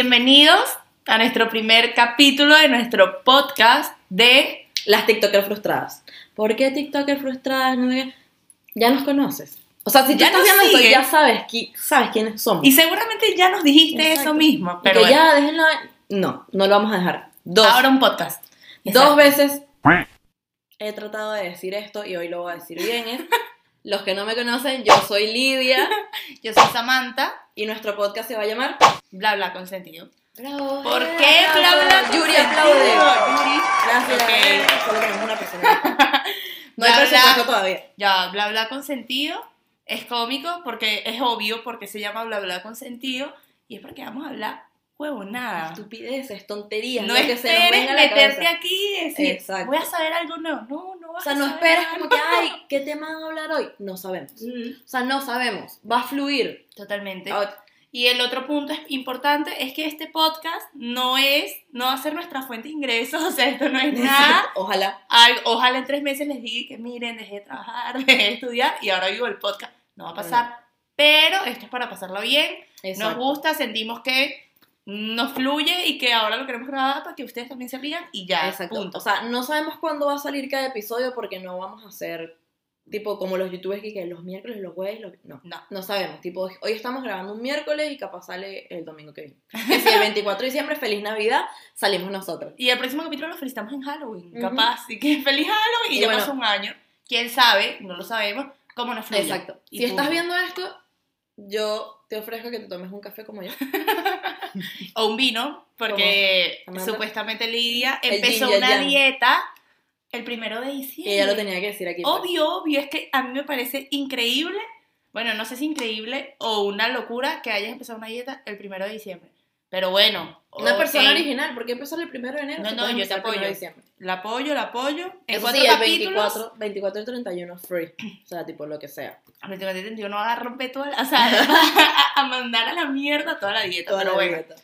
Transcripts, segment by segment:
Bienvenidos a nuestro primer capítulo de nuestro podcast de Las TikTokers frustradas. ¿Por qué TikTokers frustradas? Ya nos conoces. O sea, si tú Ya estás nos viendo esto, ya sabes, qui- sabes quiénes somos. y seguramente ya nos dijiste Exacto. eso mismo, pero que bueno, ya, déjenlo. No, no lo vamos a dejar. Dos. ahora un podcast. Dos veces he tratado de decir esto y hoy lo voy a decir bien. es, Los que no me conocen, yo soy Lidia Yo soy Samantha, y nuestro podcast se va a llamar bla bla consentido. Bravo. ¿Por eh, qué bla aplauso. bla Yuri consentido? aplaude. Yuri. Gracias. Ok. Solo tenemos una persona. No hay Bla, bla. presupuesto todavía. Ya, bla bla consentido es cómico porque es obvio porque se llama bla bla consentido y es porque vamos a hablar huevonada. Estupideces, tonterías, No lo que se nos esperes meterte cabeza. aquí y decir, Exacto. voy a saber algo nuevo. No, no vas O sea, a no saber esperes algo como que, ay. ¿qué tema van a hablar hoy? No sabemos. Mm, O sea, no sabemos. Va a fluir. Totalmente. Y el otro punto es importante es que este podcast no es, no va a ser nuestra fuente de ingresos, o sea, esto no es nada. Ojalá. Al- ojalá en tres meses les diga que miren, dejé de trabajar, dejé de estudiar y ahora vivo el podcast. No va a pasar. Pero esto es para pasarlo bien. Nos Exacto. gusta, sentimos que nos fluye y que ahora lo queremos grabar para que ustedes también se rían y ya. Exacto. Punto. O sea, no sabemos cuándo va a salir cada episodio porque no vamos a hacer tipo como los youtubers que, que los miércoles, los jueves, los... no. No. No sabemos, tipo, hoy estamos grabando un miércoles y capaz sale el domingo que viene. Que si el 24 de diciembre, feliz Navidad, salimos nosotros. Y el próximo capítulo lo felicitamos en Halloween, Ujú. capaz. Así que feliz Halloween y, Y ya bueno. pasó un año. ¿Quién sabe? No lo sabemos. ¿Cómo nos fluye? Exacto. Y Si estás punto. viendo esto, yo te ofrezco que te tomes un café como yo. O un vino, porque supuestamente Lidia empezó una yang. dieta el primero de diciembre. Ella lo tenía que decir aquí. pues. Obvio, obvio, es que a mí me parece increíble, bueno, no sé si increíble o una locura que hayas empezado una dieta el primero de diciembre. Pero bueno, Una persona original, ¿por qué empezar el primero de enero? No, no, yo te el apoyo. de diciembre? La apoyo, la apoyo. En Eso sí, el capítulos, 24, 24 y 31 free. O sea, tipo lo que sea. el 31 no va a romper toda la, o sea, a, a mandar a la mierda toda la dieta. Toda pero la bueno, dieta.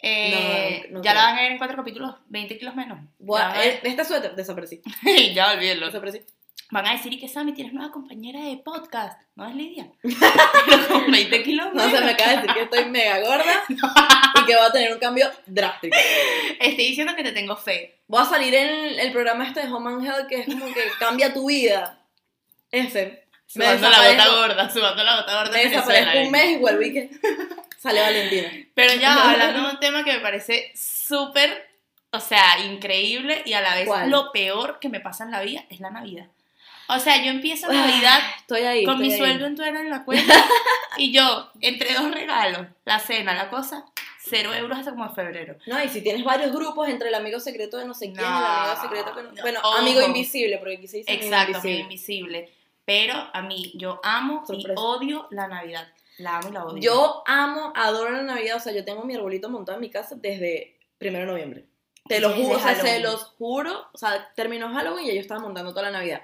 eh, No, no ya la creo. van a ver en cuatro capítulos, 20 kilos menos. Buah, a eh, este suéter, desaparecí. ya olvídenlo. Desaparecí. Van a decir, ¿y que Sammy tienes nueva compañera de podcast? ¿No es Lidia? Pero con 20 kilos No, se me acaba de decir que estoy mega gorda y que va a tener un cambio drástico. Estoy diciendo que te tengo fe. Voy a salir en el programa este de Home and Health que es como que cambia tu vida. Ese. Me Subando la desaparezco- gorda, subando la gota gorda. Me desaparezco un mes y vuelvo y que sale Valentina. Pero ya, hablando de un tema que me parece súper, o sea, increíble y a la vez ¿Cuál? lo peor que me pasa en la vida es la Navidad. O sea, yo empiezo Navidad Estoy ahí. con mi ahí. sueldo entero en la cuenta y yo, entre dos regalos, la cena, la cosa, cero euros hasta como febrero. No, y si tienes varios grupos entre el amigo secreto de no sé quién, No, el amigo secreto que no. no, Bueno, ojo. amigo invisible, porque aquí se dice Exacto, amigo invisible. Pero a mí, yo amo Sorpresa. y odio la Navidad. La amo y la odio. Yo amo, adoro la Navidad. O sea, yo tengo mi arbolito montado en mi casa desde primero de noviembre. Te lo juro, o sea, se los juro. O sea, terminó Halloween y yo estaba montando toda la Navidad.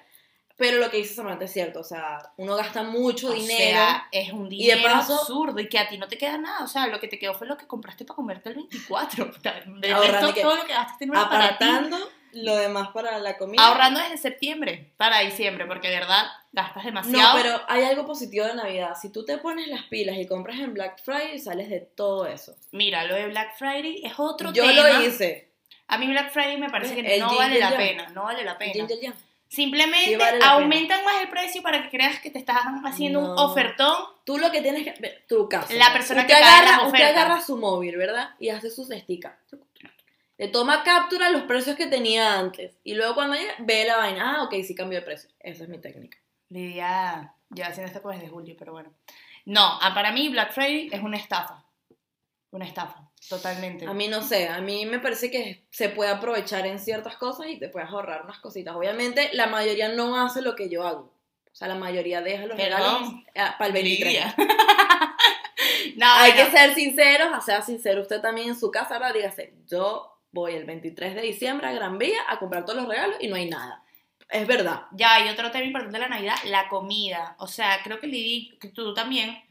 Pero lo que dice Samantha es cierto. O sea, uno gasta mucho O dinero. sea, es un Y de dinero paso- absurdo y que a ti no te queda nada. O sea, lo que te quedó fue lo que compraste para comerte el 24. O sea, De Ahorrando resto, que- todo lo que gastaste no era para ti. apartando lo demás para la comida. Ahorrando desde septiembre para diciembre, porque de verdad gastas No, demasiado. pero hay algo positivo de Navidad. Si tú te pones las pilas y compras en Black Friday, sales de todo eso. Mira, lo de Black Friday es otro Yo tema. lo hice. A mí Black Friday me parece que El no vale la pena. No vale la pena. Simplemente vale aumentan más el precio para que creas que te estás haciendo un ofertón. Tú lo que tienes que ver, tu caso. La persona usted que agarra, las usted agarra su móvil, ¿verdad? Y hace sus stickers. Le toma captura los precios que tenía antes. Y luego cuando llega, ve la vaina. Ah, ok, sí cambió de precio. Esa es mi técnica. Lidia, ya haciendo esto desde julio, pero bueno. No, ah, para mí Black Friday es una estafa. Una estafa, totalmente. A mí no sé, a mí me parece que se puede aprovechar en ciertas cosas y te puedes ahorrar unas cositas. Obviamente, la mayoría no hace lo que yo hago. O sea, la mayoría deja los regalos para el 23. Lidia. no, Hay bueno, que ser sinceros, sea sincero usted también en su casa, ahora dígase, yo voy el 23 de diciembre a Gran Vía a comprar todos los regalos y no hay nada. Es verdad. Ya, hay otro tema importante de la Navidad, la comida. O sea, creo que Lidi, que tú también,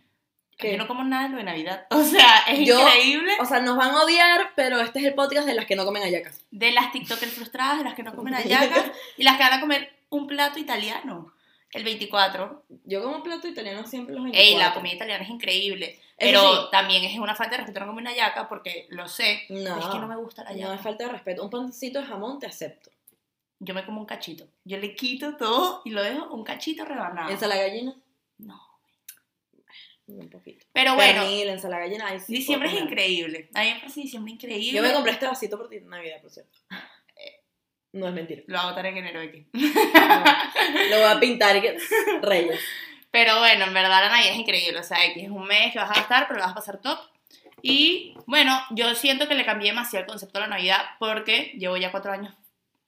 ¿Qué? yo no como nada de lo de Navidad. O sea, es Yo- increíble. O sea, nos van a odiar, pero este es el podcast de las que no comen hallacas. De las TikTokers frustradas, de las que no comen hallacas y las que van a comer un plato italiano. El 24. Yo como plato italiano siempre los 24. Ey, la comida italiana es increíble. Pero sí. también es una falta de respeto no comer una yaca porque lo sé. No. Es que no me gusta la No yaca. es falta de respeto. Un pancito de jamón te acepto. Yo me como un cachito. Yo le quito todo y lo dejo un cachito rebanado. ¿Ensalada gallina? No. Un poquito. Pero bueno, Pernil, ensalada gallina. ay, sí, diciembre es increíble. A mí me parece diciembre increíble. Yo me compré este vasito por ti en Navidad, por cierto. No es mentira. Lo voy a botar en enero aquí. Lo voy a pintar y que... Reyes. Pero bueno, en verdad la Navidad es increíble. O sea, que es un mes que vas a gastar, pero lo vas a pasar top. Y bueno, yo siento que le cambié demasiado el concepto de la Navidad porque llevo ya cuatro años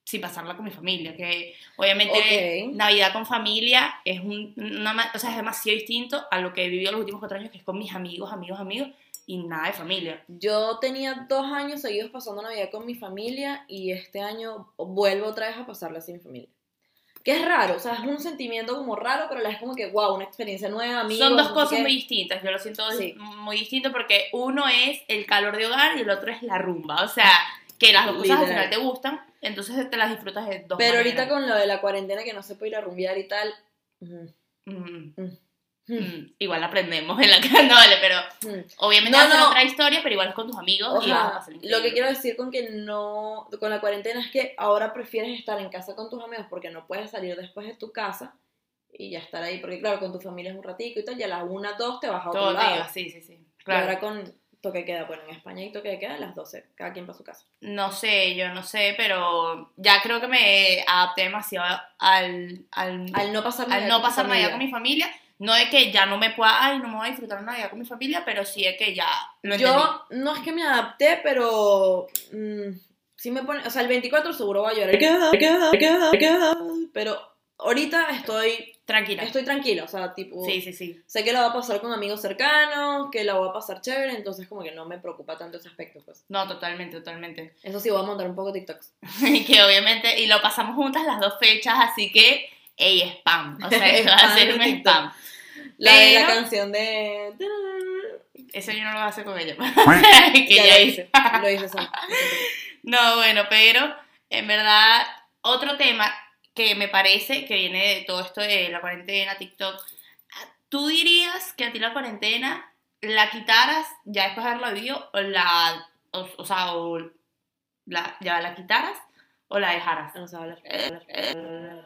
sin pasarla con mi familia. Que obviamente Ok. Navidad con familia es, un, una o sea, es demasiado distinto a lo que he vivido los últimos cuatro años, que es con mis amigos, amigos, amigos y nada de familia. Yo tenía dos años seguidos pasando Navidad con mi familia y este año vuelvo otra vez a pasarla sin mi familia. Que es raro, o sea, es un sentimiento como raro, pero vez como que, wow, una experiencia nueva, amigos. Son dos no cosas muy distintas. Yo lo siento Sí. muy distinto porque uno es el calor de hogar y el otro es la rumba. O sea, que las dos cosas al final te gustan, entonces te las disfrutas de dos Pero maneras. ahorita con lo de la cuarentena que no se puede ir a rumbear y tal. mm, Mm, mm, mm, igual aprendemos en la cara, no vale, pero mm. obviamente No, no. otra historia, pero igual es con tus amigos y vas a Ojalá. pasar Lo que quiero decir con que no, con la cuarentena es que ahora prefieres estar en casa con tus amigos porque no puedes salir después de tu casa y ya estar ahí, porque claro, con tu familia es un ratico y tal, y a las una, dos te vas a otro Todo lado. sí, sí, sí. Y Claro. ahora con toque de queda, bueno, en España hay toque de queda a las 12, cada quien para su casa. No sé, yo no sé, pero ya creo que me adapté demasiado al, al, Al no pasar al no pasar Navidad con mi familia. No de que ya no me pueda, ay, no me voy a disfrutar Navidad con mi familia, pero sí de que ya lo entendí. Yo no es que me adapté, pero mm, sí me pone, o sea, el 24 seguro voy a llorar. Pero ahorita estoy Tranquila. estoy tranquila, o sea, tipo Sí, sí, sí. sé que la voy a pasar con amigos cercanos, que la voy a pasar chévere, entonces como que no me preocupa tanto ese aspecto, pues. No, totalmente, totalmente. Eso sí, voy a montar un poco TikToks. Y que obviamente, y lo pasamos juntas las dos fechas, así que, ey, spam. O sea, esto va a ser un spam. La de la canción de... Eso yo no lo voy a hacer con ella. que Ya ya lo hice. hice, lo hice. No, bueno, pero en verdad, otro tema que me parece que viene de todo esto de la cuarentena, TikTok. ¿Tú dirías que a ti la cuarentena la quitaras ya después de haberla vivido o la, o, o sea, o la, ya la quitaras o la dejaras? No sé hablar.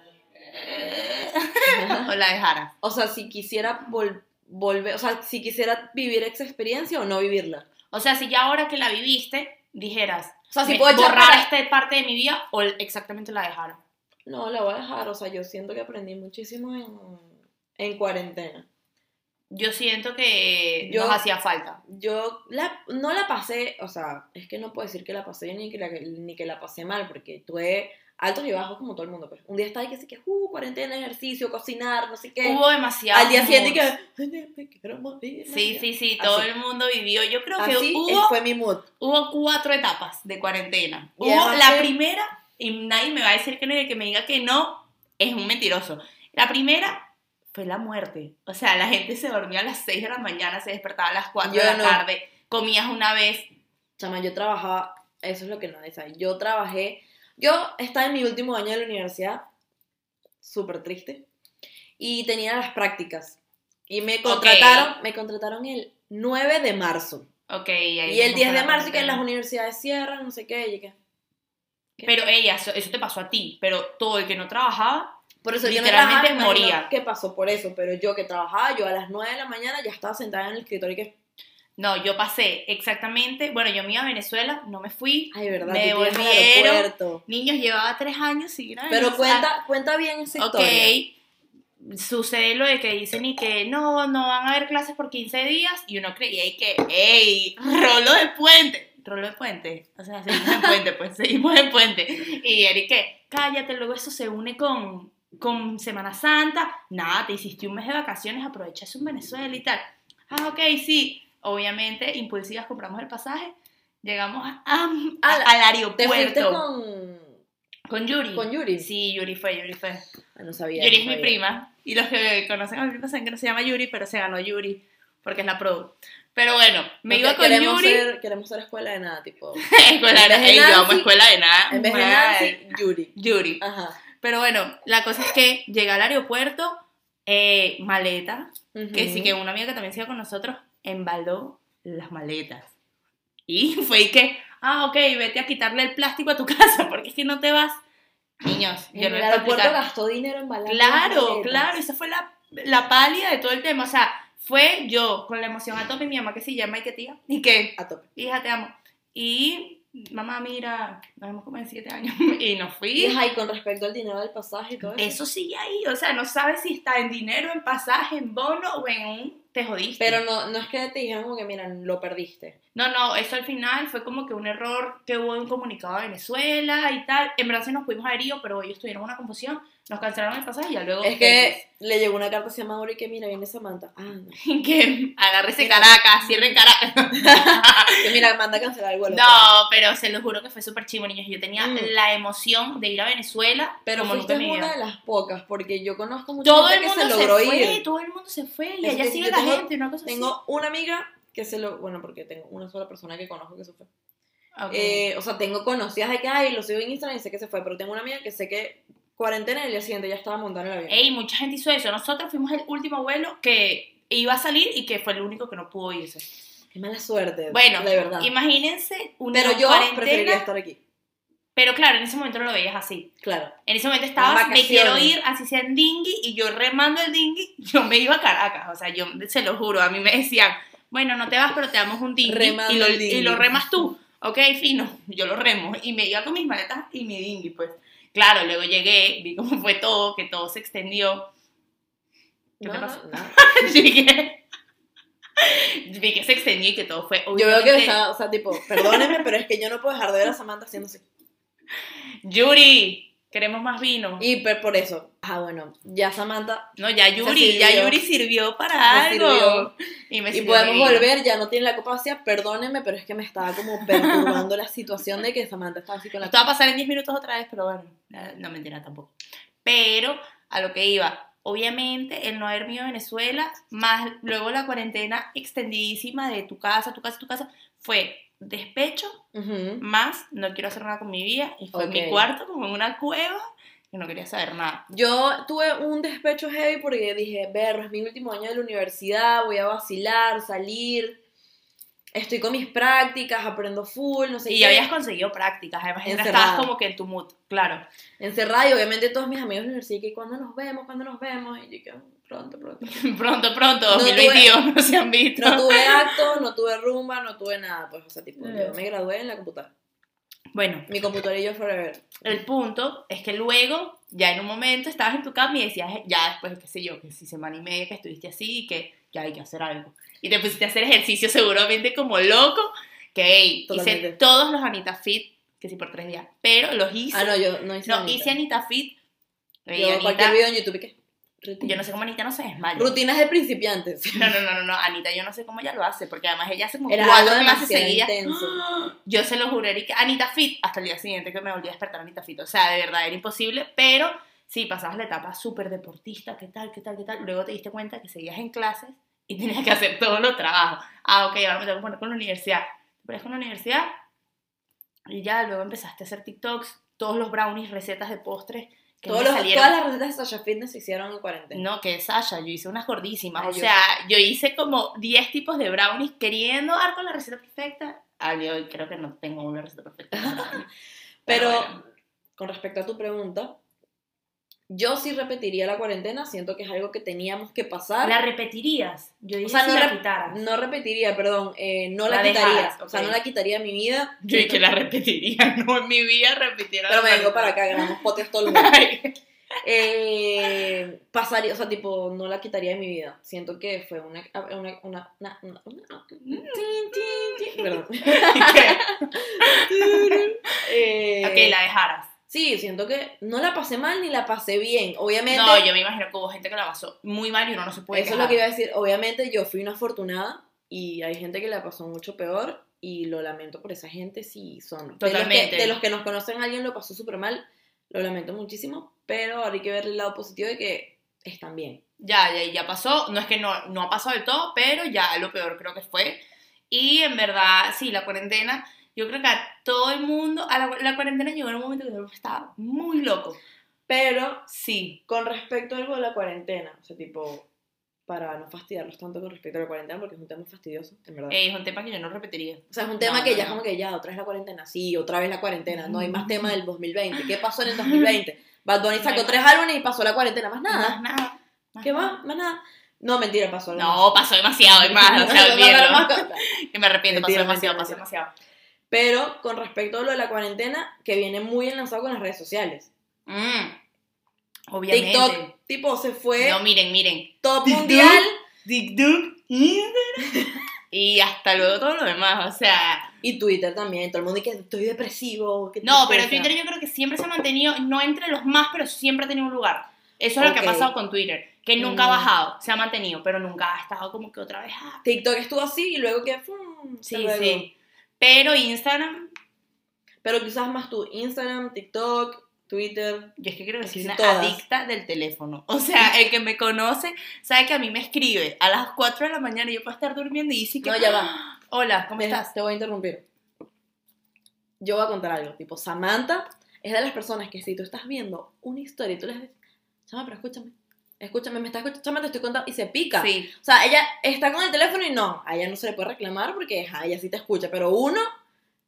o la dejaras. O sea, si quisiera vol- volver, o sea, si quisiera vivir esa experiencia o no vivirla. O sea, si ya ahora que la viviste, dijeras, O sea, si puedo borrar para- esta parte de mi vida o exactamente la dejaras. No, la voy a dejar, o sea, yo siento que aprendí muchísimo en, en cuarentena. Yo siento que Yo- nos hacía falta. Yo la, no la pasé, o sea, es que no puedo decir que la pasé ni que la, ni que la pasé mal, porque tuve altos y bajos como todo el mundo. Pues. Un día estaba y que sí que, uh, cuarentena, ejercicio, cocinar, no sé qué. Hubo demasiado. Al día siguiente que, "Ay, me quiero morir. Sí, sí, sí, todo Así. el mundo vivió. Yo creo que hubo, fue mi mood. hubo cuatro etapas de cuarentena. Hubo la primera, y nadie me va a decir que no, y el que me diga que no, es un mentiroso. La primera fue la muerte. O sea, la gente se dormía a las 6 de la mañana, se despertaba a las 4 Yo de la no. tarde, comías una vez. Chama, yo trabajaba, eso es lo que nadie sabe. Yo trabajé, yo estaba en mi último año de la universidad, súper triste, y tenía las prácticas. Y me contrataron, me contrataron el 9 de marzo. Ok, y ahí Y el mismo 10 fue de marzo que las universidades cierran, no sé qué, y que... Pero ella, eso, eso te pasó a ti, pero todo el que no trabajaba, Por eso yo no literalmente trabajaba, me imagino moría. ¿Qué pasó por eso? Pero yo que trabajaba, yo a las 9 de la mañana ya estaba sentada en el escritorio y que... no, yo pasé exactamente, bueno, yo me iba a Venezuela, no me fui, Ay, verdad, Me volvieron. niños, llevaba tres años sin ir a Pero cuenta, cuenta bien esa Ok, historia. sucede lo de que dicen y que no, no van a haber clases por 15 días y uno creía y que, ey, rolo de puente, rolo de puente, o sea, seguimos en puente, pues seguimos en puente. Y Eric, que cállate, luego eso se une con, con Semana Santa, nada, te hiciste un mes de vacaciones, aprovecha eso en Venezuela y tal. Ah, ok, sí, obviamente, impulsivas compramos el pasaje, llegamos a- a- Al- al Te fuiste aeropuerto. con... Con Yuri. con Yuri. Sí, Yuri fue, Yuri fue. Ah, no sabía. Yuri no es mi prima. Y los que conocen a mi prima saben que no se llama Yuri, pero se ganó Yuri. Porque es la pro. Pero bueno, me Porque iba con queremos Yuri. Ser, queremos ser escuela de nada, tipo. escuela de Ey, yo amo escuela de nada. En vez de. Nancy, Yuri. Yuri. Ajá. Pero bueno, la cosa es que llegué al aeropuerto, Eh, maleta, que sí que una amiga que también sigue con nosotros embaló las maletas. Y fue y que, ah, ok, vete a quitarle el plástico a tu casa, porque que no te vas. Niños, yo En no el aeropuerto gastó dinero en. Claro, claro, esa fue la, la pálida de todo el tema. O sea, fue yo con la emoción a tope, mi mamá que se llama y que tía, y que, A tope. hija, te amo. Y mamá, mira, nos vemos como en siete años. Y nos fui. Ajá, y con respecto al dinero del pasaje y todo eso. Eso sigue ahí, o sea, no sabes si está en dinero, en pasaje, en bono o en un te jodiste. Pero no, no es que te dijeron como que, mira, lo perdiste. No, no, eso al final fue como que un error que hubo en un comunicado de Venezuela y tal. En verdad sí nos pudimos haber ido, pero ellos tuvieron una confusión, nos cancelaron el pasaje y ya luego... Es que le llegó una carta así a Mauro y que, mira, viene Samantha. Ah, no. que agárrese Mira. Caracas, cierren Caracas. Que mira, manda a cancelar el vuelo. No, pero se lo juro que fue súper chivo, niños. Yo tenía Mm. la emoción de ir a Venezuela Pero como nunca mi una de las pocas, porque yo conozco mucha Todo el gente mundo que se, se logró fue, ir. todo el mundo se fue y allá sigue la tengo- gente, una cosa Tengo una amiga que se lo... Bueno, porque tengo una sola persona que conozco que se fue. así. Ok. Eh, o sea, tengo conocidas de que, ay, lo sigo en Instagram y sé que se fue, pero tengo una amiga que sé que cuarentena y el día siguiente ya estaba montando el avión. Ey, mucha gente hizo eso. Nosotros fuimos el último vuelo que iba a salir y que fue el único que no pudo irse. Qué mala suerte. Bueno, de verdad. imagínense una Pero yo preferiría estar aquí. Pero claro, en ese momento no lo veías así. Claro. En ese momento estabas, me quiero ir, así sea en dinghy, y yo remando el dinghy, yo me iba a Caracas. O sea, yo se lo juro, a mí me decían, bueno, no te vas, pero te damos un dinghy. Remando y, lo, el dinghy. y lo remas tú. Ok, fino, yo lo remo. Y me iba con mis maletas y mi dinghy, pues. Claro, luego llegué, vi cómo fue todo, que todo se extendió. ¿Qué No, te no, pasó? nada. Llegué. Vi que se extendió y que todo fue. Yo veo que está, o sea, tipo, perdónenme, pero es que yo no puedo dejar de ver a Samantha haciéndose. Yuri, queremos más vino. Y per- por eso, ah, bueno, ya Samantha, No, ya Yuri, sirvió. ya Yuri sirvió para Me algo. sirvió. Y, me y sirvió podemos mi vino. volver, ya no tiene la copa vacía, perdónenme, pero es que me estaba como perturbando la situación de que Samantha estaba así con la Esto va a pasar en 10 minutos otra vez, pero bueno, no, no mentira tampoco. Pero a lo que iba, obviamente el no haber venido a Venezuela, más luego la cuarentena extendidísima de tu casa, tu casa, tu casa, fue despecho, más no quiero hacer nada con mi vida, y fue en mi cuarto como en una cueva, y no quería saber nada. Yo tuve un despecho heavy porque dije, berro, es mi último año de la universidad, voy a vacilar, salir, estoy con mis prácticas, aprendo full, no sé Y qué. ya habías conseguido prácticas, además Encerrada. estabas como que en tu mood, claro. Encerrada y obviamente todos mis amigos de la universidad que cuando nos vemos, cuando nos vemos, y yo pronto, pronto. Pronto, pronto, No 2022, no se han visto. No tuve acto, no tuve rumba, no tuve nada, pues, o sea, tipo, yo me gradué en la computadora. Bueno, Mi computadora y yo forever. El punto es que luego, ya en un momento, estabas en tu cama y decías, ya después, qué sé yo, que si semana y media que estuviste así, que ya hay que hacer algo. Y te pusiste a hacer ejercicio seguramente como loco, que hey, hice todos los Anita Fit, que sí por tres días, pero los hice. Ah, no, yo no hice no, Anita. hice Anita Fit. Yo Anita, cualquier video en YouTube, ¿qué? Yo no sé cómo Anita no se desmaya. Rutinas de principiantes. No, no, no, no, no, Anita, yo no sé cómo ella lo hace, porque además ella hace como Era cuatro demasiado seguidas. intenso. Yo se lo juré, Erika, Anita Fit, hasta el día siguiente que me volví a despertar Anita Fit. O sea, de verdad era imposible, pero sí, pasabas la etapa súper deportista, qué tal, qué tal, qué tal. Luego te diste cuenta que seguías en clases y tenías que hacer todos los trabajos. Ah, ok, ahora me tengo que poner con la universidad. Te pones con la universidad y ya luego empezaste a hacer TikToks, todos los brownies, recetas de postres que Todos los- salieron. todas las recetas de Sasha Fitness se hicieron en cuarentena. No, que Sasha, yo hice unas gordísimas. Ay, o yo sea, yo hice como 10 tipos de brownies queriendo dar con la receta perfecta. Ah, yo creo que no tengo una receta perfecta. Pero bueno. con respecto a tu pregunta, yo sí repetiría la cuarentena, siento que es algo que teníamos que pasar. ¿La repetirías? Yo dije o sea, si no, la quitaras. no repetiría, perdón, eh, no la, La quitaría. dejaras, O sea, no la quitaría de mi vida. Yo dije que la repetiría, no en mi vida repitiera. Pero me vengo para acá, podcast todos los días. Ay, Eh, pasaría, o sea, tipo, no la quitaría de mi vida. Siento que fue una. una, una, una, una- una- tin, tin, tin, perdón. ¿qué? Eh, ok, la dejaras. Sí, siento que no la pasé mal ni la pasé bien. Obviamente, No, yo me imagino que hubo gente que la pasó muy mal y uno no se puede eso es lo que iba a decir. Obviamente, yo fui una afortunada y hay gente que la pasó mucho peor y lo lamento por esa gente si son. De los, Totalmente. que, de los que nos conocen, alguien lo pasó súper mal, lo lamento muchísimo, pero ahora hay que ver el lado positivo de que están bien. Ya, ya, ya pasó. No es que no, no ha pasado del todo, pero ya lo peor creo que fue. Y en verdad, sí, la cuarentena, yo creo que a todo el mundo, a la, la cuarentena llegó en un momento que todo el mundo estaba muy loco. Pero Sí. con respecto a algo de la cuarentena, o sea, tipo, para no fastidiarlos tanto con respecto a la cuarentena, porque es un tema fastidioso, en verdad. Eh, es un tema que yo no repetiría. o sea, es un tema no, que no, ya no. como que ya, otra vez la cuarentena, sí, otra vez la cuarentena, no hay más tema del 2020. ¿Qué pasó en el 2020? Bad Bunny sacó tres álbumes y pasó la cuarentena, más nada. Más nada. más ¿Qué más? Más nada. No, mentira, pasó No, pasó demasiado, hay más, o sea, olvídalo. Que me arrepiento, pasó Mentira, demasiado, mentira, pasó mentira. demasiado. Pero con respecto a lo de la cuarentena, que viene muy enlazado con las redes sociales. Mm, obviamente. TikTok, tipo, se fue No, miren, miren. top TikTok. mundial. TikTok. Y hasta luego todo lo demás, o sea. Y Twitter también, todo el mundo dice que estoy depresivo. qué No, pero. Twitter yo creo que siempre se ha mantenido, no entre los más, pero siempre ha tenido un lugar. Eso es lo que ha pasado con Twitter, que nunca ha Mm. bajado, se ha mantenido, pero nunca ha estado como que otra vez. ah, TikTok estuvo así y luego que... ¡fum! Sí, luego. sí. Pero Instagram, Pero quizás más tú, Instagram, TikTok, Twitter. yo es que creo que soy una todas. adicta del teléfono. O sea, el que me conoce sabe que a mí me escribe a las 4 de la mañana y yo puedo estar durmiendo y dice que. No, ya va. Hola, ¿cómo estás? Te voy a interrumpir. Yo voy a contar algo. Tipo, Samantha es de las personas que si tú estás viendo una historia y tú les dices, chama, pero escúchame. Escúchame, me está escuchando, te estoy contando. Y se pica. Sí. O sea, ella está con el teléfono y no, a ella no se le puede reclamar porque ajá, ella sí te escucha. Pero uno,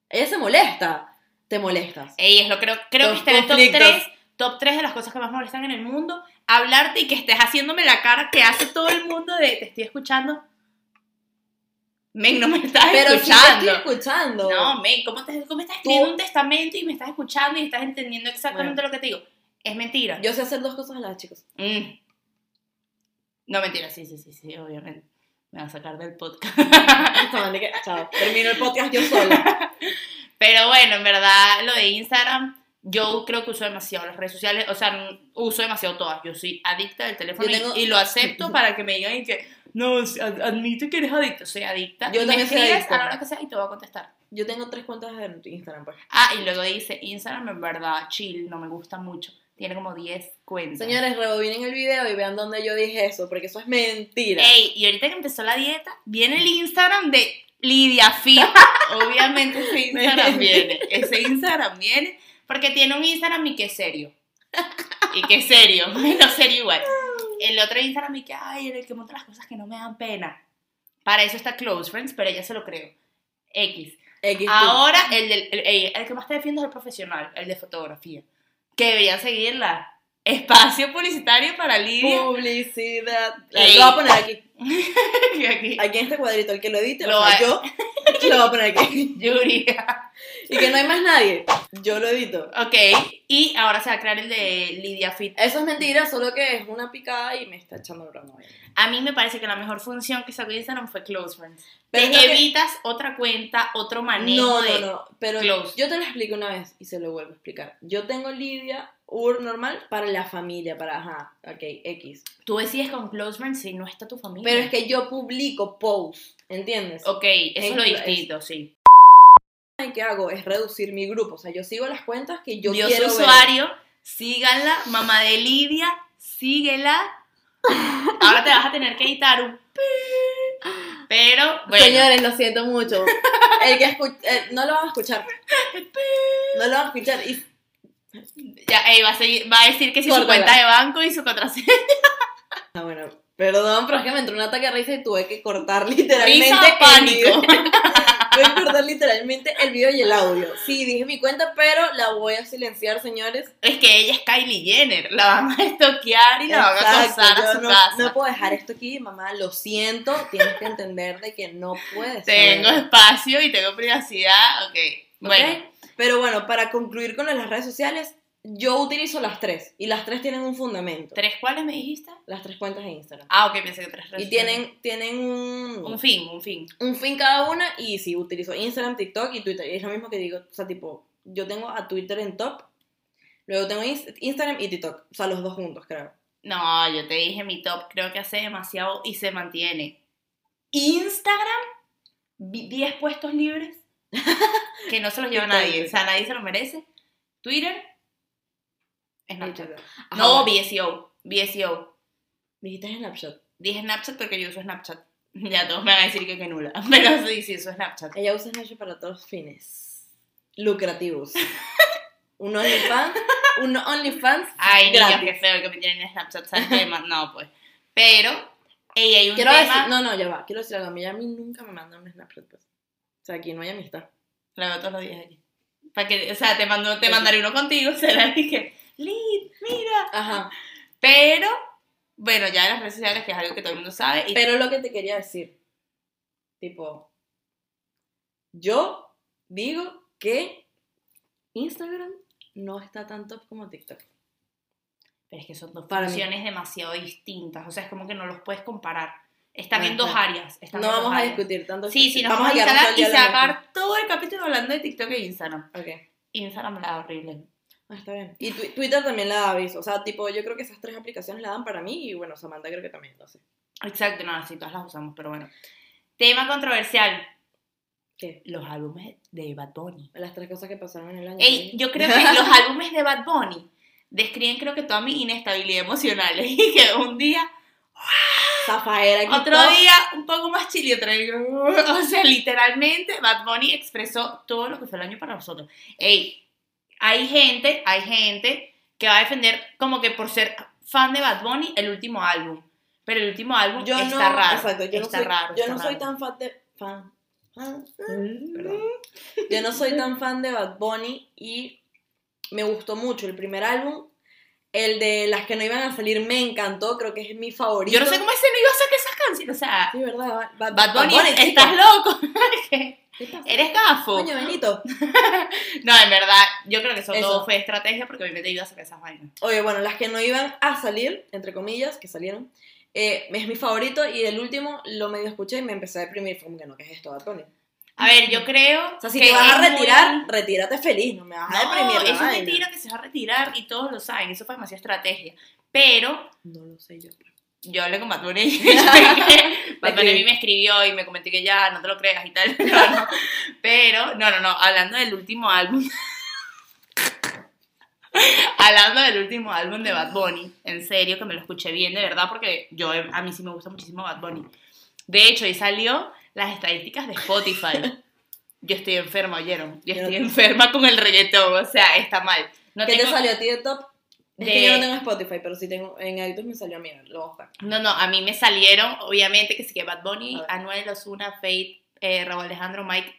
ella se molesta. Te molestas. Ey, es lo creo, creo que está en el top conflictos. 3, top 3 de las cosas que más molestan en el mundo. Hablarte y que estés haciéndome la cara que hace todo el mundo de te estoy escuchando. Men, no me estás Pero sí te escuchando. estoy escuchando. no, men, ¿cómo, te, ¿cómo estás Tú- escribiendo un testamento y me estás escuchando y estás entendiendo exactamente lo que te digo? Es mentira. Yo sé hacer dos cosas a la vez, chicos. Mm. No, mentira, sí, sí, sí, sí, obviamente. Me va a sacar del podcast. Chao, termino el podcast yo sola. Pero bueno, en verdad, lo de Instagram, yo creo que uso demasiado las redes sociales, o sea, uso demasiado todas. Yo soy adicta del teléfono y- lo acepto para que me digan y que, no, ad- admite que eres adicta. Soy adicta. Yo y me también soy adicta. a la hora que sea y te voy a contestar. Yo tengo tres cuentas de Instagram, pues. Ah, y luego dice, Instagram en verdad, chill, no me gusta mucho. Tiene como 10 cuentas. Señores, rebobinen el video y vean dónde yo dije eso, porque eso es mentira. Ey, y ahorita que empezó la dieta, viene el Instagram de Lidia Fit. Obviamente ese Instagram viene. Ese Instagram viene porque tiene un Instagram y que es serio. Y que es serio, menos serio igual. El otro Instagram y que, ay, en el que monta las cosas que no me dan pena. Para eso está Close Friends, pero ella se lo creo. X. X, Ahora, el, del, el, el que más te defiende es el profesional, el de fotografía. Que deberían seguirla. Espacio publicitario para Lidia. Publicidad. Ey. Lo voy a poner aquí. Aquí, Aquí en este cuadrito, el que lo edite, Lo o sea, yo lo voy a poner aquí. Yuri. Y que no hay más nadie. Yo lo edito. Ok, y ahora se va a crear el de Lidia Fit. Eso es mentira, solo que es una picada y me está echando broma. A mí me parece que la mejor función que sacó Instagram fue Close Friends. Pero Te es que- evitas otra cuenta, otro manejo No, no, no. Pero close. yo te lo explico una vez y se lo vuelvo a explicar. Yo tengo Lidia UR normal para la familia, para, ajá, ok, X. Tú decides con Close Friends si no está tu familia. Pero es que yo publico posts, ¿entiendes? Ok, eso es lo Es- distinto, sí. ¿Y ¿Qué hago? Es reducir mi grupo. O sea, yo sigo las cuentas que yo Dios quiero ver. usuario, síganla, mamá de Lidia, síguela. Ahora te vas a tener que editar un... Pero, bueno. Señores, lo siento mucho. El que escu- eh, no lo van a escuchar. No lo van a escuchar. Y Ya, ey, va, a seguir- va a decir que si su cuenta de banco y su contraseña. Ah, bueno, perdón, pero es que me entró un ataque de risa y tuve que cortar literalmente Risa el pánico. video. tuve que cortar literalmente el video y el audio. Sí, dije mi cuenta, pero la voy a silenciar, señores. Es que ella es Kylie Jenner. La van a estoquear y la van a acosar a su no, casa. no puedo dejar esto aquí, mamá, lo siento, tienes que entender de que no puedes. tengo espacio y tengo privacidad. Ok. Bueno. Pero bueno, para concluir con las redes sociales, yo utilizo las tres y las tres tienen un fundamento. ¿tres cuáles me dijiste? Las tres cuentas de Instagram. Ah, ok, pensé que tres Y tienen, tienen un, Un fin, un fin. un fin cada una y sí, utilizo Instagram, TikTok y Twitter. Y es lo mismo que digo, o sea, tipo, yo tengo a Twitter en top, luego tengo Inst- Instagram y TikTok, o sea, los dos juntos, creo. No, yo te dije mi top, creo que hace demasiado y se mantiene. Instagram, vi- 10 puestos libres, que no se los lleva nadie, o sea, nadie se lo merece. Twitter, Snapchat. Ajá, No, bueno. BSEO, BSEO. Dijiste Snapchat. Dije Snapchat porque yo uso Snapchat. Ya todos me van a decir que, que nula, pero sí, sí, uso Snapchat. Ella usa Snapchat para todos fines lucrativos. Un OnlyFans un OnlyFans Ay, niños, qué feo que me tienen en Snapchat, ¿sabes? No, pues. Pero, hay un Quiero tema... decir, no, no, ya va. Quiero decir algo. A mí, a mí nunca me mandan un Snapchat, pues. O sea, aquí no hay amistad. La veo todos los días aquí. Para que, o sea, te, mando, te mandaré uno contigo, será que, Lid, mira. Ajá. Pero, bueno, ya en las redes sociales, que es algo que todo el mundo sabe. Y Pero lo que te quería decir, tipo, yo digo que Instagram no está tan top como TikTok. Pero es que son dos Para mí. funciones demasiado distintas. O sea, es como que no los puedes comparar. Están en Ajá. dos áreas. No vamos a áreas. discutir tanto. Sí, sí, nos vamos, a quedarnos instalar y sacar todo el capítulo hablando de TikTok e Instagram. Ok. Instagram la da horrible. Ah, está bien. Y tu- Twitter también la da aviso. O sea, tipo, yo creo que esas tres aplicaciones la dan para mí y bueno, Samantha creo que también, no sé. Exacto, no, sí, todas las usamos, pero bueno. Tema controversial. ¿Qué? Los álbumes de Bad Bunny. Las tres cosas que pasaron en el año. Ey, ¿sí? yo creo que los álbumes de Bad Bunny describen creo que toda mi inestabilidad emocional. Y que un día, Zafaera otro día un poco más chill y otro día, o sea, literalmente Bad Bunny expresó todo lo que fue el año para nosotros. Ey, hay gente, hay gente que va a defender como que por ser fan de Bad Bunny el último álbum. Pero el último álbum Yo está no, raro. exacto, yo está no soy, raro. yo no soy tan fan de fan. fan- Perdón. Yo no soy tan fan de Bad Bunny y me gustó mucho el primer álbum. El de las que no iban a salir me encantó, creo que es mi favorito. Yo no sé cómo ese no iba a sacar esas canciones. O sea, Sí, verdad, Bad, Bad Bunny, estás loco. ¿Qué? ¿Qué pasa? Eres gafo. Coño, Benito. No, en verdad, yo creo que eso, Eso. todo fue estrategia porque obviamente iba a sacar esas vainas. Oye, bueno, las que no iban a salir, entre comillas, que salieron, eh, es mi favorito y el último lo medio escuché y me empecé a deprimir. Fue como que no, ¿qué es esto, Bad Bunny? A ver, yo creo. O sea, si que te vas a es muy- retirar, retírate feliz, no me vas a No, deprimir. eso es vaina. mentira que se va a retirar y todos lo saben. Eso fue demasiada estrategia. Pero No lo sé yo. yo hablé con Bad Bunny y Bad Bunny a mí escribí. me escribió y me comenté que ya no te lo creas y tal. Pero no, pero, no, no, no. Hablando del último álbum. Hablando del último álbum de Bad Bunny, en serio, que me lo escuché bien, de verdad, porque yo a mí sí me gusta muchísimo Bad Bunny. De hecho, ahí salió las estadísticas de Spotify. Yo estoy enferma, ¿oyeron? Yo estoy enferma con el reggaetón, o sea, está mal. No ¿Qué tengo- te salió a ti de top? Es De- que yo no tengo Spotify, pero sí tengo. En iTunes me salió a mí, lo voy a buscar. No, no, a mí me salieron, obviamente, que sí que Bad Bunny. Anuel, Ozuna, Fate, eh, Raúl Alejandro, Mike,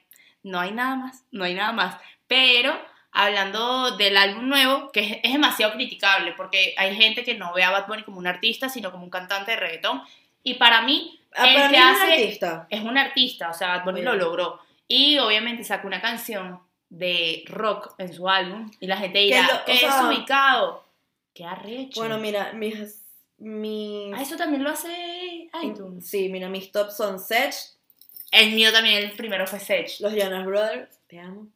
no hay nada más, no hay nada más. Pero, hablando del álbum nuevo, que es, es demasiado criticable, porque hay gente que no ve a Bad Bunny como un artista, sino como un cantante de reggaetón. Y para mí, Ah, el que es un artista. es un artista, o sea, Bad Bunny lo logró. Y obviamente sacó una canción de rock en su álbum, y la gente dirá, lo- o ¿qué sea- es ubicado? ¿Qué arrecho? Bueno, mira, mis. mis Ah, eso también lo hace iTunes. Sí, mira, mis tops son Sech, El mío también, el primero fue Sech. los Jonas Brothers, te amo.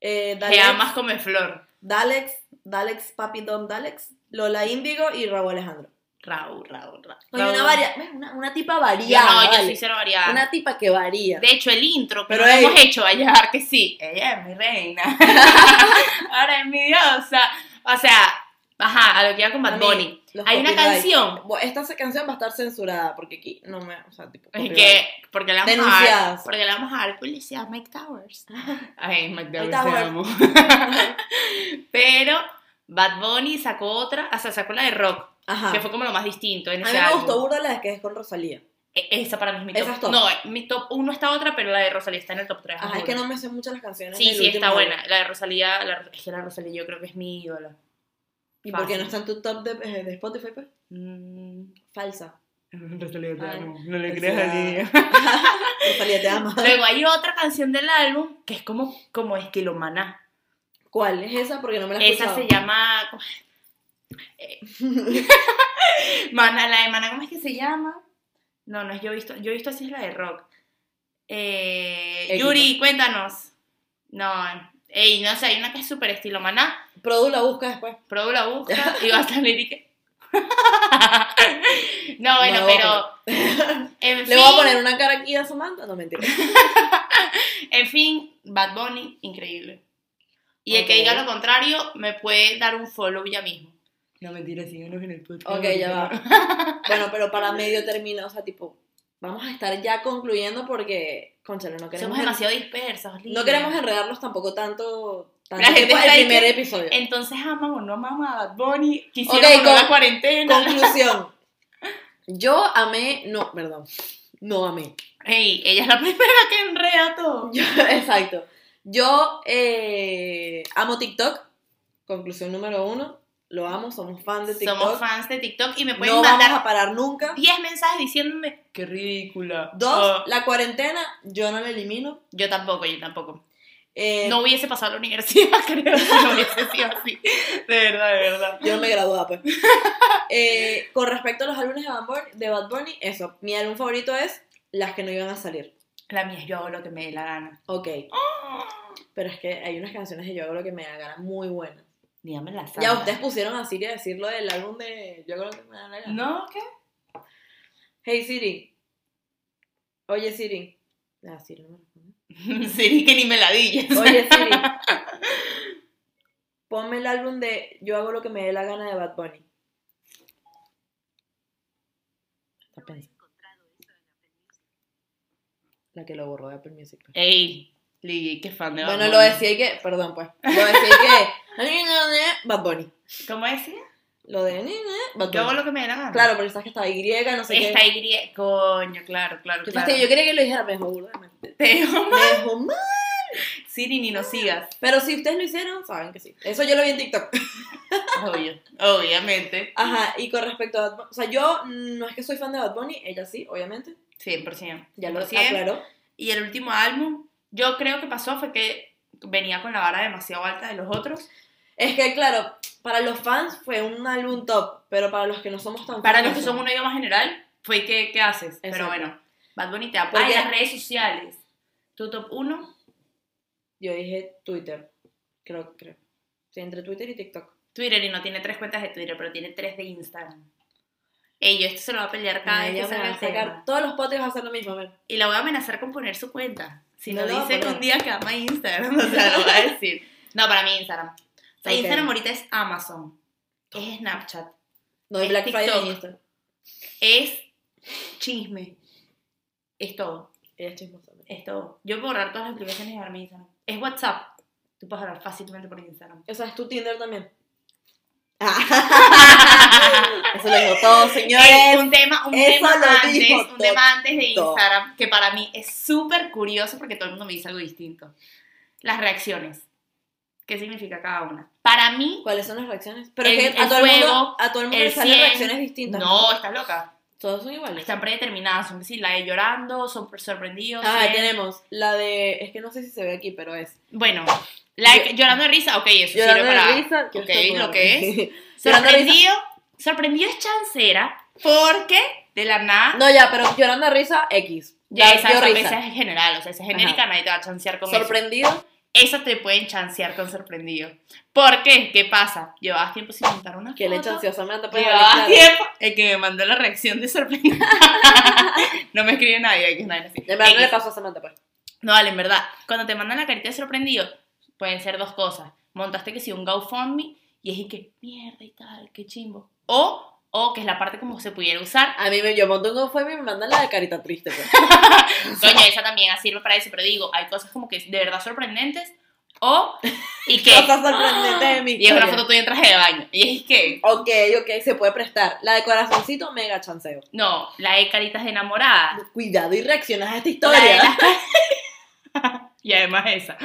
Eh, Te amas como flor. Dalex, Dalex, Papi Don Dalex, Lola Índigo y Raúl Alejandro. Raúl, Raúl, Raúl. Oye, Raúl. una, varia, una, una tipa variada. no, yo vale. soy cero variada. Una tipa que varía. De hecho, el intro que lo hemos hecho, dejar que sí. Ella es mi reina. Ahora es mi diosa. O sea, ajá, a lo que iba con Bad Bunny. Hay una canción Esta canción va a estar censurada porque aquí no me. O sea, tipo. Es que, porque le vamos a dar, porque le vamos a dar publicidad a Mike Towers. Ay, Mike Towers. amo. Pero Bad Bunny sacó otra, o sea, sacó la de rock, Ajá. que fue como lo más distinto en A mí me álbum. gustó burda la de que es con Rosalía. E- Esa para mí es mi Esa top. es top. No, mi top 1 está otra, pero la de Rosalía está en el top 3. Ajá, es que no me sé muchas las canciones. Sí, del sí, último está álbum. buena. La de Rosalía, la, es que la Rosalía yo creo que es mi ídola. ¿Y por qué no está en tu top de, eh, de Spotify, pues? Mm, Falsa. Rosalía, te amo. No le creas a Lidia. Rosalía te ama. Luego hay otra canción del álbum que es como, como estilo maná. ¿Cuál es esa? Porque no me la he Esa escuchado. se llama. Eh, Mana, la de Mana, ¿cómo es que se llama? No, no es yo he visto. Yo he visto así es la de rock. Eh. Yuri, cuéntanos. No, ey, no sé, hay una que es súper estilo maná. Produ la busca después. Produ la busca y va a salir que. no, bueno, No, pero. En Le fin, voy a poner una cara aquí a Samantha. No, mentira. en fin, Bad Bunny, increíble. Y el que diga lo contrario me puede dar un follow ya mismo. No, mentira, síganos en el podcast. Ok, ya va. Bueno, pero para medio termina, o sea, tipo, vamos a estar ya concluyendo porque, conchale, no queremos, Somos demasiado dispersas. Lidia. no queremos enredarnos tampoco tanto Tanto el primer que- episodio. Entonces aman o no aman a Bad Bunny. Ok, Quisieron o no con- la cuarentena. Conclusión. Yo amé, no, perdón, no amé. Ey, ella es la primera que enreda todo. Yo- exacto. Yo eh, amo TikTok. Conclusión número uno. Lo amo, somos fans de TikTok. Somos fans de TikTok y me pueden no vamos mandar a parar nunca. 10 mensajes diciéndome qué ridícula. Dos, Oh, la cuarentena, yo no la elimino. yo tampoco, yo tampoco. Eh, No hubiese pasado a la universidad, creo, si no hubiese sido así. De verdad, de verdad. Yo no me graduaba, pues. Eh, con respecto a los álbumes de Bad, Bunny, de Bad Bunny, eso. Mi álbum favorito es Las que no iban a salir. La mía es yo hago lo que me dé la gana. Ok. Pero es que hay unas canciones de Yo hago lo que me da gana muy buenas. Dígame la Ya ustedes pusieron a Siri a decir lo del álbum de Yo lo que me da la gana. ¿No? ¿Qué? Hey Siri. Oye Siri. Ah, Siri no me responde. Siri, que ni me la digas. Oye Siri. Ponme el álbum de Yo hago lo que me dé la gana de Bad Bunny. La que lo borró de Apple Music. pues. Ey, Lili, qué fan de Bad Bueno, lo decía y que, perdón pues, lo decía y que, Bad Bunny. ¿Cómo decía? Lo de, Bad Yo hago Bunny. lo que me dé la gana. Claro, porque sabes que estaba Y, no sé Está qué. Y, coño, claro, claro, Qué claro. Yo quería que lo dijera mejor, burda. Te digo, Me dejó mal. Siri, ni nos sigas. Pero si ustedes lo hicieron, saben que sí. Eso yo lo vi en TikTok. Obvio, obviamente. Ajá, y con respecto a Bad Bunny, o sea, yo no es que soy fan de Bad Bunny, ella sí, obviamente. 100%. Ya lo 100%. aclaró. Y el último álbum, yo creo que pasó fue que venía con la vara demasiado alta de los otros. Es que, claro, para los fans fue un álbum top, pero para los que no somos tan Para los que son un idioma general, fue que, ¿qué haces? Pero bueno, Bad Bunny te apoya. las redes sociales. Tu top 1, Yo dije Twitter, creo, creo. Sí, entre Twitter y TikTok. Twitter, y no tiene tres cuentas de Twitter, pero tiene tres de Instagram. Ey, yo esto se lo va a pelear cada vez que salga a el sacar, tema. todos los potes van a hacer lo mismo, a ver. Y la voy a amenazar con poner su cuenta. Si No dice que un día que ama Instagram, o sea, lo va a decir. No, para mí Instagram. Instagram ahorita es Amazon. Es Snapchat. No, Es Black TikTok. Friday en Instagram. Es chisme. Es todo. Es chismosa. Es todo. Yo puedo borrar todas las aplicaciones y llevar mi Instagram. Es WhatsApp. Tú puedes hablar fácilmente por Instagram. O sea, es tu Tinder también. Eso lo dijo todo, señores. Eh, un tema, un tema antes, un tema antes de. Instagram que para mí es súper curioso porque todo el mundo me dice algo distinto. Las reacciones. ¿Qué significa cada una? Para mí, ¿Cuáles son las reacciones? Pero El- que a el todo el mundo, fuego, a todo el mundo le salen 100, reacciones distintas. no, estás loca. Todos son iguales. Están predeterminadas. Son sí, la de llorando, son sorprendidos. Ah, tenemos la de. Es que no sé si se ve aquí, pero es. Bueno, la de llorando de risa, ok, eso Llorando sirve de para. risa. que ok, lo que es. De risa. Sorprendido. Sorprendido es chancera porque de la nada. No, ya, pero llorando de risa, X. ya esa, esa, risa. esa es general, o sea, esa es genérica, nadie te va a chancear con eso. Esa te pueden chancear con sorprendido. ¿Por qué? ¿Qué pasa? Llevabas tiempo sin montar una Que le foto. chanceó Samantha pues, Llevabas tiempo. El que me mandó la reacción de sorprendido. no me escribe nadie, que es nadie así. Verdad no le pasó a Samantha, pues. No, vale, en verdad. Cuando te mandan la carita de sorprendido, pueden ser dos cosas. Montaste que si un GoFundMe y es y que mierda y tal, qué chimbo. O, o que es la parte como se pudiera usar. A mí me, yo monto un GoFundMe y me mandan la de carita triste, pues. Coño, esa también sirve para eso, pero digo, hay cosas como que de verdad sorprendentes. O, y que. Cosas sorprendentes de mi Y es una foto tuya en traje de baño. Y es que. Ok, ok, se puede prestar. La de corazoncito, mega chanceo. No, la de caritas de enamorada. Cuidado y reaccionas a esta La historia. las- y además esa.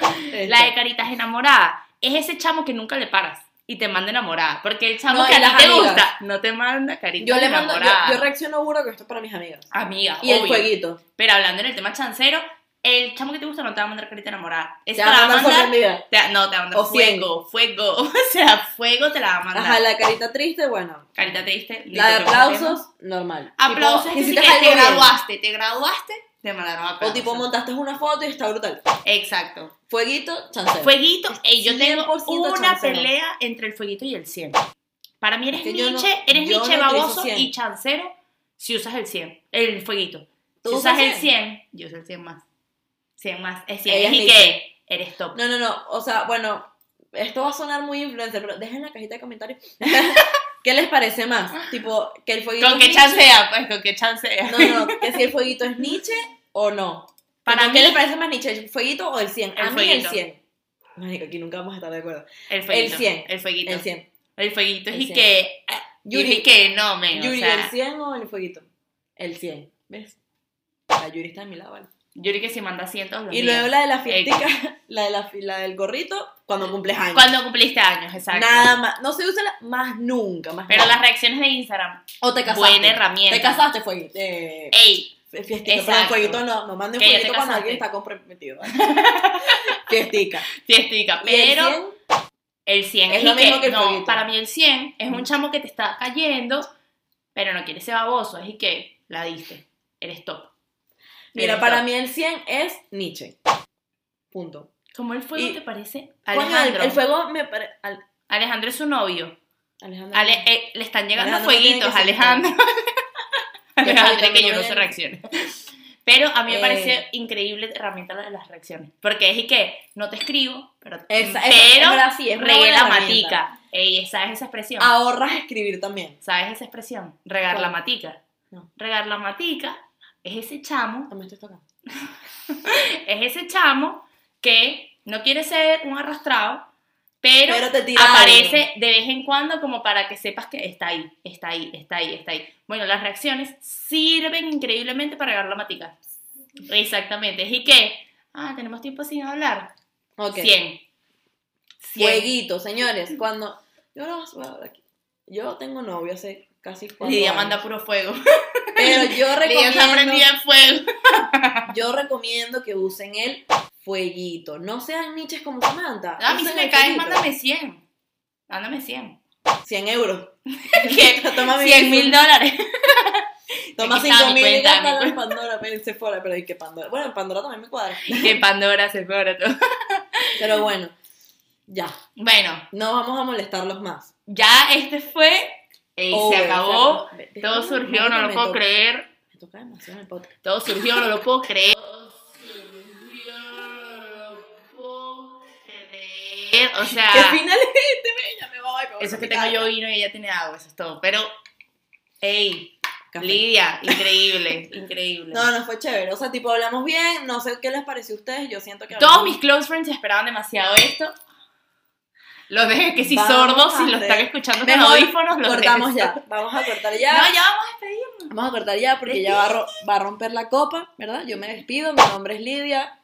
La de caritas enamorada es ese chamo que nunca le paras y te manda enamorada. Porque el chamo No, que a ti te amigas. gusta no te manda caritas Yo le mando, yo, enamorada. yo reacciono burro que esto es para mis amigas. Amiga, Y el obvio. fueguito. Pero hablando en el tema chancero, el chamo que te gusta no te va a mandar carita enamorada. Ese Te te va a mandar mandar. sorprendida. te- no, te va a mandar O fuego, fuego. O sea, fuego te la va a mandar. Ajá, la carita triste, bueno. Carita triste. La de aplausos, normal. Aplausos Tipo, es que si hiciste te, bien. graduaste, te graduaste, te mandaron aplausos. O tipo montaste una foto y está brutal. Exacto. Fueguito, chanceo. Fueguito, ey, yo tengo 100% una chancero. pelea entre el fueguito y el 100. Para mí eres Es que yo no- Nietzsche, eres yo Nietzsche no utilizo baboso 100. y chancero si usas el 100, el fueguito. ¿Tú Si usas usas el 100, yo uso el 100 más. 100 más, es 100. Ella es y Nietzsche. que eres top. No, no, no. O sea, bueno, esto va a sonar muy influencer, pero dejen en la cajita de comentarios. ¿Qué les parece más? Tipo, que el fueguito. ¿Con Nietzsche- chancea? Pues con qué chancea. No, no, no. Que si el fueguito es Nietzsche o no. Para Tipo, ¿Qué mí- les parece más Nietzsche? ¿El fueguito o el 100? El a mí el fueguito. 100. Marico, aquí nunca vamos a estar de acuerdo. El fueguito. El 100. El fueguito. El 100. El fueguito es y 100. que. Yuri- que no, men. Yuri, o sea, ¿el 100 o el fueguito? El 100, ¿ves? La Yuri está a mi lado, ¿vale? Yuri que se manda cientos los Y días. luego la de la fiestica, la, de la, la del gorrito, cuando cumples años. Cuando cumpliste años, exacto. Nada más. No se usa la- más nunca, más Pero nunca. las reacciones de Instagram. O te casaste. buena herramienta. Te casaste, fueguito. Eh, Ey, fiestica. Pero Exacto. fueguito no. No manden fueguito cuando alguien está comprometido. fiestica. fiestica. El Pero 100, el 100 Es es, lo mismo que, que el no, fueguito. para mí el 100 es un Mm. chamo que te está cayendo, pero no quiere ser baboso, es y que la diste, eres top. Mira, para top. mí el 100 es Nietzsche. Punto. ¿Cómo el fuego Y- te parece? Coño, el, Alejandro. el fuego me parece. Alejandro es su novio. Alejandro. Ale- eh, le están llegando Alejandro fueguitos, Alejandro. Alejandro que yo no sé reacciones. Pero a mí me Eh. parece increíble la herramienta de las reacciones. Porque es y que no te escribo, pero, Esa- esa- pero es verdad, sí, es regué la matica. Ey, ¿sabes esa expresión? Ahorras escribir también. ¿Sabes esa expresión? Regar la matica. No. Regar la matica es ese chamo, También estoy tocando. es ese chamo que no quiere ser un arrastrado, pero, Pero te tira aparece de vez en cuando como para que sepas que está ahí, está ahí, está ahí, está ahí. Bueno, las reacciones sirven increíblemente para regar la matica. Exactamente. ¿Y qué? Ah, tenemos tiempo sin hablar. Ok. 100. 100. Fueguito, señores. Cuando. Yo, no, yo tengo novio hace casi cuatro Lidia años. manda puro fuego. Pero yo recomiendo, fuego. yo recomiendo que usen el fueguito. No sean niches como Samantha. A mí si me el caes, fueguito. mándame 100. Mándame 100. 100 euros. ¿Qué? Toma mi 100 mil dólares. Toma Aquí está 5 mi mil y gasta en Pandora. en Sephora, pero ¿y qué Pandora? Bueno, en Pandora también me cuadra. Que Pandora se fuera todo. Pero bueno, ya. Bueno, No vamos a molestarlos más. ya este fue. Y Oh, se acabó. Todo surgió, no lo puedo toca- creer. Me toca demasiado el podcast. Todo surgió, no lo puedo creer. O sea, ¿Qué final es este? Me voy. me voy eso es que tengo yo vino y ella tiene agua, eso es todo. Pero, ey, Café. Lidia, increíble, increíble. No, no fue chévere. O sea, tipo, hablamos bien. No sé qué les pareció a ustedes. Yo siento que. Todos mis close friends esperaban demasiado esto. Los dejé que si Vamos sordos, si lo hacer- están escuchando con audífonos, los Cortamos ya. Vamos a cortar ya. No, ya vamos a despedirnos. Vamos a cortar ya porque ya va a, va a romper la copa, ¿verdad? Yo me despido. Mi nombre es Lidia.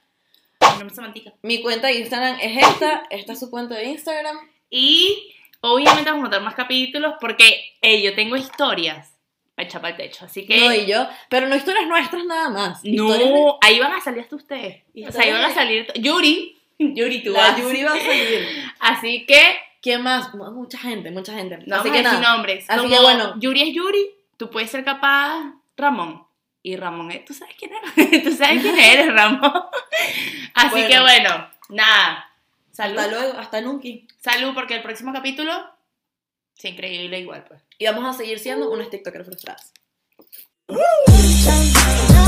No me semantica. Mi cuenta de Instagram es esta. Esta es su cuenta de Instagram. Y obviamente vamos a montar más capítulos porque, hey, yo tengo historias echar para el techo. Así que. No, y yo. Pero no historias nuestras nada más. Historias de- No, ahí van a salir hasta ustedes. O sea, ahí van a salir. Yuri. Yuri, tú La vas. Yuri va a salir. Así que. ¿Quién más? Mu- Mucha gente, mucha gente. No Así que nada. nombres. Así Como que bueno. Yuri es Yuri, tú puedes ser capaz Ramón. Y Ramón, es- tú sabes quién eres. tú sabes quién eres, Ramón. Así Bueno. que bueno, nada. Salud. Hasta luego, hasta nunca. Salud, porque el próximo capítulo. Es increíble igual, pues. Y vamos a seguir siendo unas TikTokers frustradas. Chao, chao.